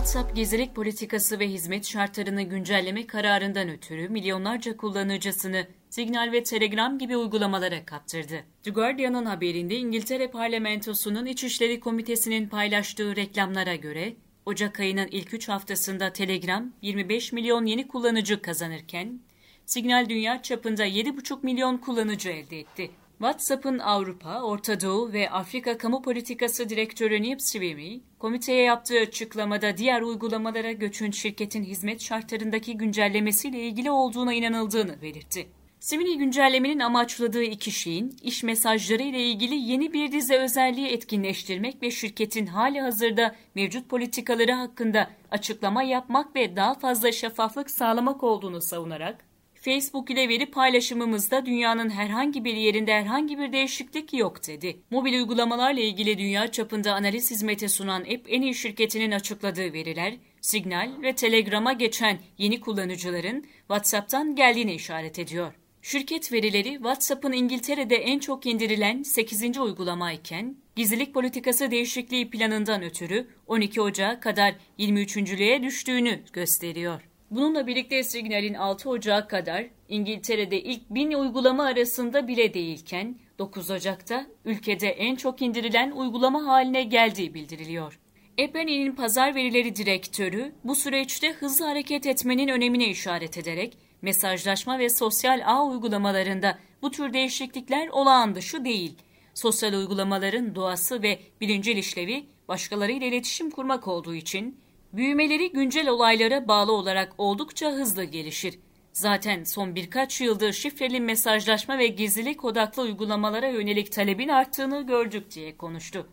WhatsApp gizlilik politikası ve hizmet şartlarını güncelleme kararından ötürü milyonlarca kullanıcısını Signal ve Telegram gibi uygulamalara kaptırdı. The Guardian'ın haberinde İngiltere Parlamentosu'nun İçişleri Komitesi'nin paylaştığı reklamlara göre Ocak ayının ilk 3 haftasında Telegram 25 milyon yeni kullanıcı kazanırken Signal dünya çapında 7,5 milyon kullanıcı elde etti. WhatsApp'ın Avrupa, Orta Doğu ve Afrika Kamu Politikası Direktörü Nib Swimi, komiteye yaptığı açıklamada diğer uygulamalara göçün şirketin hizmet şartlarındaki güncellemesiyle ilgili olduğuna inanıldığını belirtti. Simini güncellemenin amaçladığı iki şeyin iş mesajları ile ilgili yeni bir dizi özelliği etkinleştirmek ve şirketin hali hazırda mevcut politikaları hakkında açıklama yapmak ve daha fazla şeffaflık sağlamak olduğunu savunarak, Facebook ile veri paylaşımımızda dünyanın herhangi bir yerinde herhangi bir değişiklik yok dedi. Mobil uygulamalarla ilgili dünya çapında analiz hizmeti sunan App en iyi şirketinin açıkladığı veriler, Signal ve Telegram'a geçen yeni kullanıcıların WhatsApp'tan geldiğini işaret ediyor. Şirket verileri WhatsApp'ın İngiltere'de en çok indirilen 8. uygulama iken, gizlilik politikası değişikliği planından ötürü 12 Ocağı kadar 23.lüğe düştüğünü gösteriyor. Bununla birlikte Signal'in 6 Ocak kadar İngiltere'de ilk 1000 uygulama arasında bile değilken 9 Ocak'ta ülkede en çok indirilen uygulama haline geldiği bildiriliyor. Apple'in pazar verileri direktörü bu süreçte hızlı hareket etmenin önemine işaret ederek mesajlaşma ve sosyal ağ uygulamalarında bu tür değişiklikler olağan dışı değil. Sosyal uygulamaların doğası ve bilincel işlevi başkalarıyla iletişim kurmak olduğu için büyümeleri güncel olaylara bağlı olarak oldukça hızlı gelişir. Zaten son birkaç yıldır şifreli mesajlaşma ve gizlilik odaklı uygulamalara yönelik talebin arttığını gördük diye konuştu.